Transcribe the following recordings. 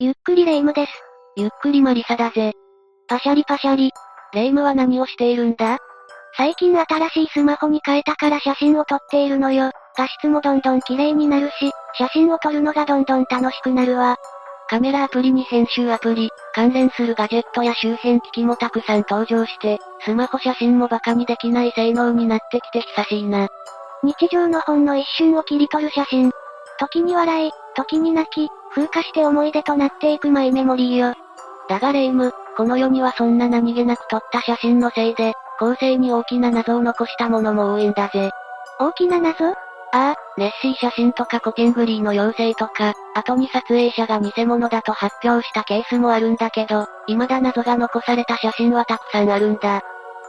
ゆっくりレ夢ムです。ゆっくりマリサだぜ。パシャリパシャリ。レ夢ムは何をしているんだ？最近新しいスマホに変えたから写真を撮っているのよ。画質もどんどん綺麗になるし、写真を撮るのがどんどん楽しくなるわ。カメラアプリに編集アプリ、関連するガジェットや周辺機器もたくさん登場して、スマホ写真もバカにできない性能になってきて久しいな。日常のほんの一瞬を切り取る写真。時に笑い、時に泣き、風化して思い出となっていくマイメモリーよ。だがレイム、この世にはそんな何気なく撮った写真のせいで、後世に大きな謎を残したものも多いんだぜ。大きな謎？ああ、ネッシー写真とかコティングリーの妖精とか、後に撮影者が偽物だと発表したケースもあるんだけど、未だ謎が残された写真はたくさんあるんだ。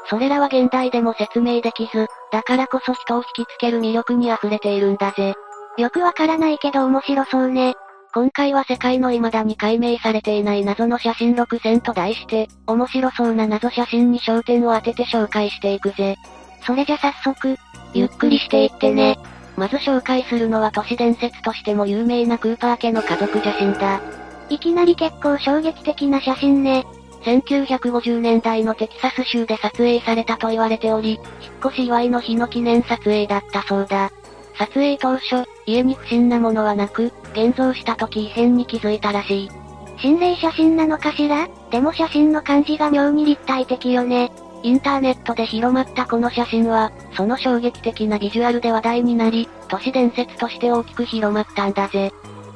それらは現代でも説明できず、だからこそ人を引きつける魅力に溢れているんだぜ。よくわからないけど面白そうね。今回は世界の未だに解明されていない謎の写真6000と題して、面白そうな謎写真に焦点を当てて紹介していくぜ。それじゃ早速、ゆっくりしていってね。まず紹介するのは都市伝説としても有名なクーパー家の家族写真だ。いきなり結構衝撃的な写真ね。1950年代のテキサス州で撮影されたと言われており、引っ越し祝いの日の記念撮影だったそうだ。撮影当初、家に不審なものはなく、現像した時異変に気づいたらしい。心霊写真なのかしら？でも写真の感じが妙に立体的よね。インターネットで広まったこの写真は、その衝撃的なビジュアルで話題になり、都市伝説として大きく広まったんだぜ。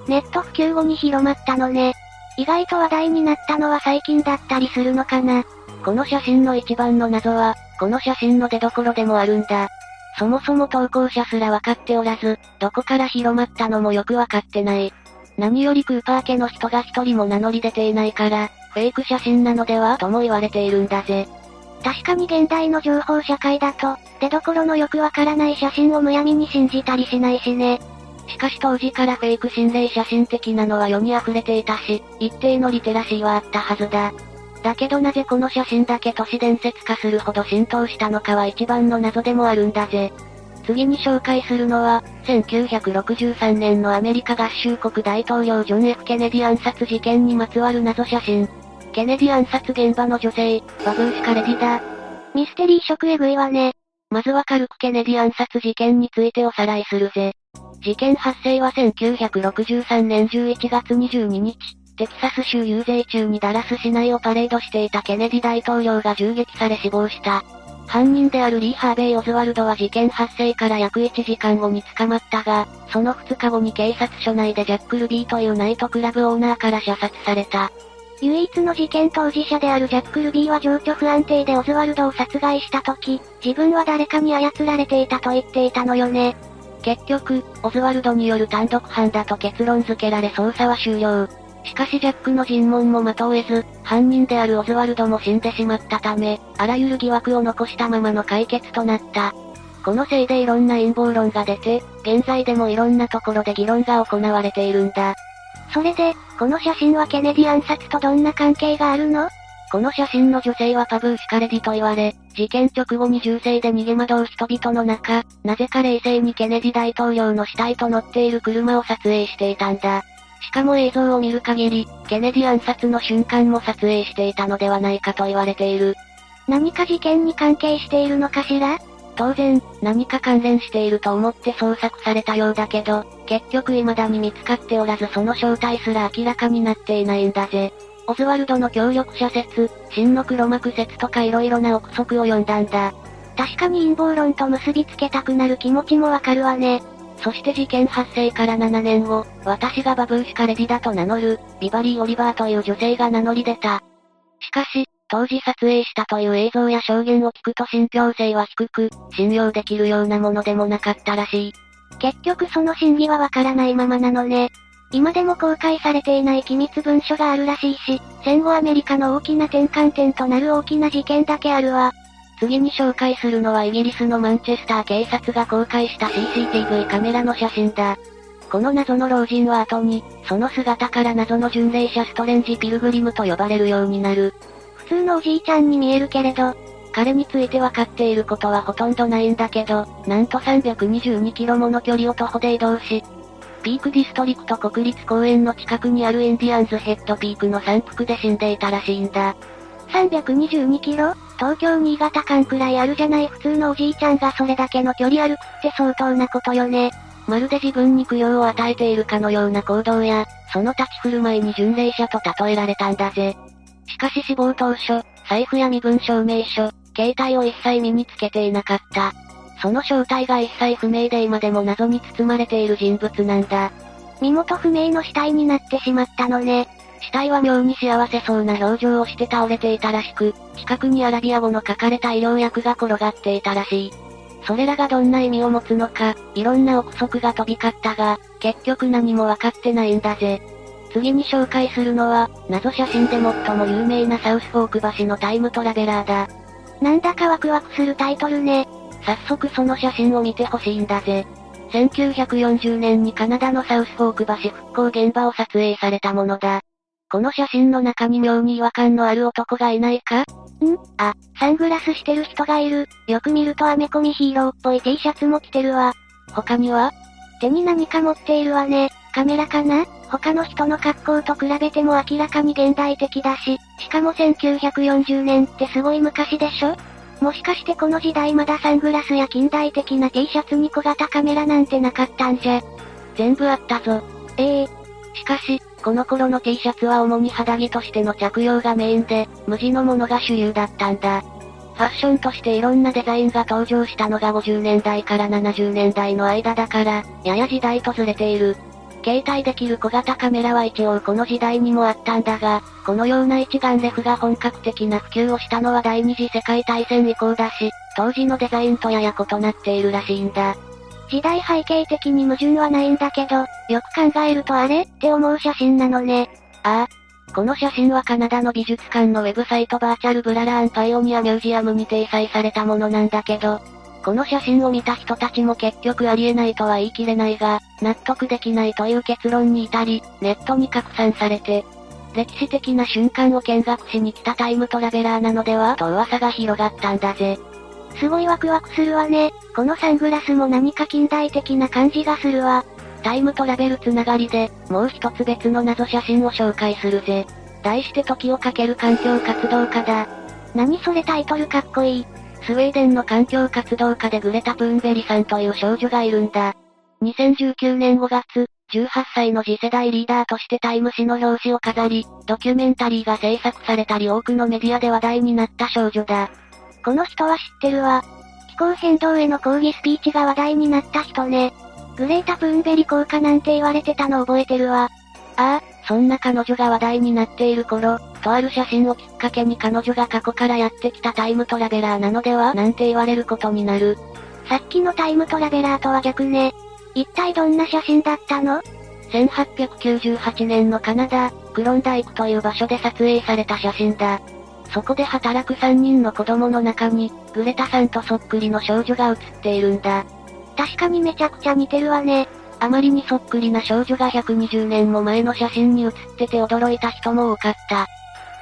ネット普及後に広まったのね。意外と話題になったのは最近だったりするのかな。この写真の一番の謎は、この写真の出所でもあるんだ。そもそも投稿者すら分かっておらず、どこから広まったのもよく分かってない。何よりクーパー家の人が一人も名乗り出ていないから、フェイク写真なのではとも言われているんだぜ。確かに現代の情報社会だと、出所のよくわからない写真をむやみに信じたりしないしね。しかし当時からフェイク心霊写真的なのは世に溢れていたし、一定のリテラシーはあったはずだ。だけどなぜこの写真だけ都市伝説化するほど浸透したのかは一番の謎でもあるんだぜ。次に紹介するのは、1963年のアメリカ合衆国大統領ジョン・ F・ ケネディ暗殺事件にまつわる謎写真。ケネディ暗殺現場の女性、バブーシカレディだ。ミステリー色エグいわね。まずは軽くケネディ暗殺事件についておさらいするぜ。事件発生は1963年11月22日、テキサス州遊説中にダラス市内をパレードしていたケネディ大統領が銃撃され死亡した。犯人であるリー・ハーベイ・オズワルドは事件発生から約1時間後に捕まったが、その2日後に警察署内でジャック・ルビーというナイトクラブオーナーから射殺された。唯一の事件当事者であるジャック・ルビーは情緒不安定でオズワルドを殺害した時、自分は誰かに操られていたと言っていたのよね。結局、オズワルドによる単独犯だと結論付けられ捜査は終了。しかしジャックの尋問も的を得ず、犯人であるオズワルドも死んでしまったため、あらゆる疑惑を残したままの解決となった。このせいでいろんな陰謀論が出て、現在でもいろんなところで議論が行われているんだ。それで、この写真はケネディ暗殺とどんな関係があるの？この写真の女性はパブー・シカレディと言われ、事件直後に銃声で逃げ惑う人々の中、なぜか冷静にケネディ大統領の死体と乗っている車を撮影していたんだ。しかも映像を見る限り、ケネディ暗殺の瞬間も撮影していたのではないかと言われている。何か事件に関係しているのかしら？当然、何か関連していると思って捜索されたようだけど、結局未だに見つかっておらずその正体すら明らかになっていないんだぜ。オズワルドの協力者説、真の黒幕説とか色々な憶測を読んだんだ。確かに陰謀論と結びつけたくなる気持ちもわかるわね。そして事件発生から7年後、私がバブーシカレディだと名乗る、ビバリー・オリバーという女性が名乗り出た。しかし、当時撮影したという映像や証言を聞くと信憑性は低く、信用できるようなものでもなかったらしい。結局その真偽はわからないままなのね。今でも公開されていない機密文書があるらしいし、戦後アメリカの大きな転換点となる大きな事件だけあるわ。次に紹介するのはイギリスのマンチェスター警察が公開した CCTV カメラの写真だ。この謎の老人は後に、その姿から謎の巡礼者ストレンジ・ピルグリムと呼ばれるようになる。普通のおじいちゃんに見えるけれど、彼についてわかっていることはほとんどないんだけど、なんと322キロもの距離を徒歩で移動し、ピークディストリクト国立公園の近くにあるインディアンズヘッドピークの山腹で死んでいたらしいんだ。322キロ？東京新潟間くらいあるじゃない普通のおじいちゃんがそれだけの距離歩くって相当なことよね。まるで自分に供養を与えているかのような行動や、その立ち振る舞いに巡礼者と例えられたんだぜ。しかし死亡当初、財布や身分証明書、携帯を一切身につけていなかった。その正体が一切不明で今でも謎に包まれている人物なんだ。身元不明の死体になってしまったのね。死体は妙に幸せそうな表情をして倒れていたらしく、近くにアラビア語の書かれた医療薬が転がっていたらしい。それらがどんな意味を持つのか、いろんな憶測が飛び交ったが、結局何もわかってないんだぜ。次に紹介するのは、謎写真で最も有名なサウスフォーク橋のタイムトラベラーだ。なんだかワクワクするタイトルね。早速その写真を見てほしいんだぜ。1940年にカナダのサウスフォーク橋復興現場を撮影されたものだ。この写真の中に妙に違和感のある男がいないか？ん？あ、サングラスしてる人がいる。よく見るとアメコミヒーローっぽい T シャツも着てるわ。他には？手に何か持っているわね。カメラかな？他の人の格好と比べても明らかに現代的だし、しかも1940年ってすごい昔でしょ？もしかしてこの時代まだサングラスや近代的な T シャツに小型カメラなんてなかったんじゃ。全部あったぞ。ええー、しかし、この頃の T シャツは主に肌着としての着用がメインで、無地のものが主流だったんだ。ファッションとしていろんなデザインが登場したのが50年代から70年代の間だから、やや時代とずれている。携帯できる小型カメラは一応この時代にもあったんだが、このような一眼レフが本格的な普及をしたのは第二次世界大戦以降だし、当時のデザインとやや異なっているらしいんだ。時代背景的に矛盾はないんだけど、よく考えるとあれ？って思う写真なのね。ああ。この写真はカナダの美術館のウェブサイトバーチャルブララーンパイオニアミュージアムに掲載されたものなんだけど、この写真を見た人たちも結局ありえないとは言い切れないが、納得できないという結論に至り、ネットに拡散されて、歴史的な瞬間を見学しに来たタイムトラベラーなのでは？と噂が広がったんだぜ。すごいワクワクするわね。このサングラスも何か近代的な感じがするわ。タイムトラベルつながりで、もう一つ別の謎写真を紹介するぜ。題して時をかける環境活動家だ。何それタイトルかっこいい。スウェーデンの環境活動家でグレタ・プーンベリさんという少女がいるんだ。2019年5月、18歳の次世代リーダーとしてタイム誌の表紙を飾り、ドキュメンタリーが制作されたり多くのメディアで話題になった少女だ。この人は知ってるわ。気候変動への抗議スピーチが話題になった人ね。グレータ・プーンベリ効果なんて言われてたの覚えてるわ。ああ、そんな彼女が話題になっている頃、とある写真をきっかけに彼女が過去からやってきたタイムトラベラーなのではなんて言われることになる。さっきのタイムトラベラーとは逆ね。一体どんな写真だったの ?1898 年のカナダ、クロンダイクという場所で撮影された写真だ。そこで働く3人の子供の中に、グレタさんとそっくりの少女が写っているんだ。確かにめちゃくちゃ似てるわね。あまりにそっくりな少女が120年も前の写真に写ってて驚いた人も多かった。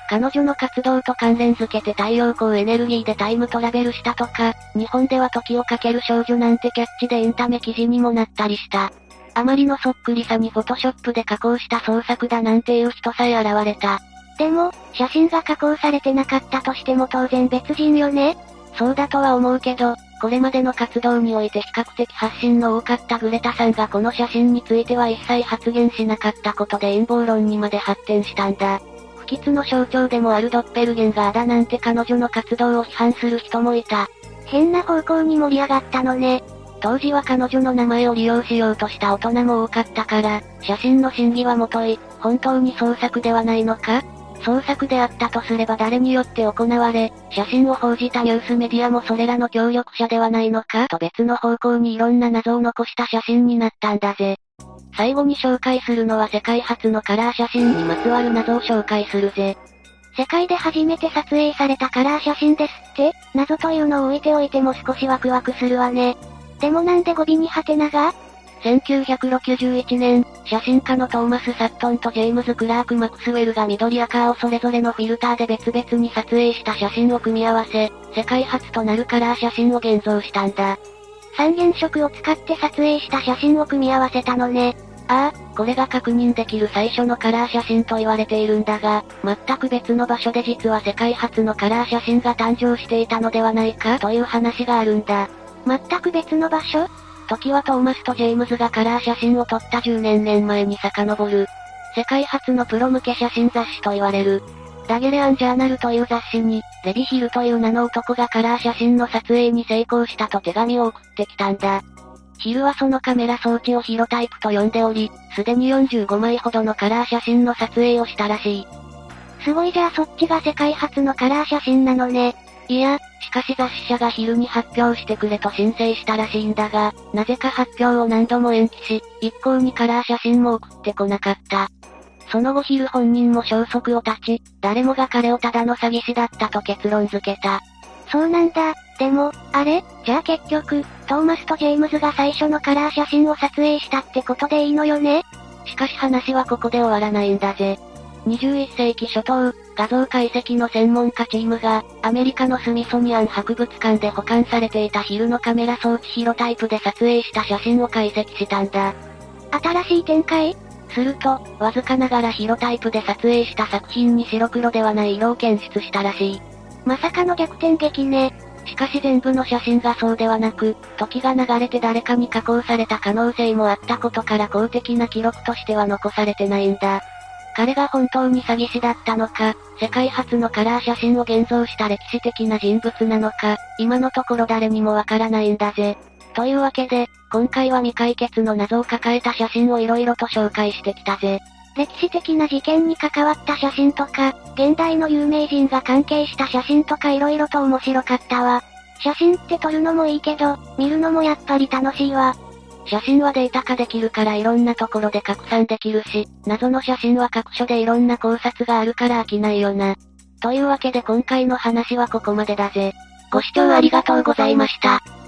彼女の活動と関連づけて太陽光エネルギーでタイムトラベルしたとか、日本では時をかける少女なんてキャッチでエンタメ記事にもなったりした。あまりのそっくりさにフォトショップで加工した創作だなんていう人さえ現れた。でも、写真が加工されてなかったとしても当然別人よねそうだとは思うけど、これまでの活動において比較的発信の多かったグレタさんがこの写真については一切発言しなかったことで陰謀論にまで発展したんだ。不吉の象徴でもあるドッペルゲンガーだなんて彼女の活動を批判する人もいた。変な方向に盛り上がったのね。当時は彼女の名前を利用しようとした大人も多かったから、写真の真偽はもとい、本当に創作ではないのか？創作であったとすれば誰によって行われ、写真を報じたニュースメディアもそれらの協力者ではないのかと別の方向にいろんな謎を残した写真になったんだぜ。最後に紹介するのは世界初のカラー写真にまつわる謎を紹介するぜ。世界で初めて撮影されたカラー写真ですって？謎というのを置いておいても少しワクワクするわね。でもなんで語尾にハテナが？1961年、写真家のトーマス・サットンとジェームズ・クラーク・マクスウェルが緑赤をそれぞれのフィルターで別々に撮影した写真を組み合わせ、世界初となるカラー写真を現像したんだ。三原色を使って撮影した写真を組み合わせたのね。ああ、これが確認できる最初のカラー写真と言われているんだが、全く別の場所で実は世界初のカラー写真が誕生していたのではないかという話があるんだ。全く別の場所時はトーマスとジェームズがカラー写真を撮った10年年前に遡る。世界初のプロ向け写真雑誌と言われる。ダゲレアンジャーナルという雑誌に、レビヒルという名の男がカラー写真の撮影に成功したと手紙を送ってきたんだ。ヒルはそのカメラ装置をヒロタイプと呼んでおり、すでに45枚ほどのカラー写真の撮影をしたらしい。すごいじゃあそっちが世界初のカラー写真なのね。いや、しかし雑誌社がヒルに発表してくれと申請したらしいんだが、なぜか発表を何度も延期し、一向にカラー写真も送ってこなかった。その後ヒル本人も消息を絶ち、誰もが彼をただの詐欺師だったと結論付けた。そうなんだ。でも、あれ？じゃあ結局、トーマスとジェームズが最初のカラー写真を撮影したってことでいいのよね？しかし話はここで終わらないんだぜ。21世紀初頭、画像解析の専門家チームが、アメリカのスミソニアン博物館で保管されていたヒルのカメラ装置ヒロタイプで撮影した写真を解析したんだ。新しい展開すると、わずかながらヒロタイプで撮影した作品に白黒ではない色を検出したらしい。まさかの逆転劇ね。しかし全部の写真がそうではなく、時が流れて誰かに加工された可能性もあったことから公的な記録としては残されてないんだ。彼が本当に詐欺師だったのか、世界初のカラー写真を現像した歴史的な人物なのか、今のところ誰にもわからないんだぜ。というわけで、今回は未解決の謎を抱えた写真を色々と紹介してきたぜ。歴史的な事件に関わった写真とか、現代の有名人が関係した写真とか色々と面白かったわ。写真って撮るのもいいけど、見るのもやっぱり楽しいわ。写真はデータ化できるからいろんなところで拡散できるし、謎の写真は各所でいろんな考察があるから飽きないよな。というわけで今回の話はここまでだぜ。ご視聴ありがとうございました。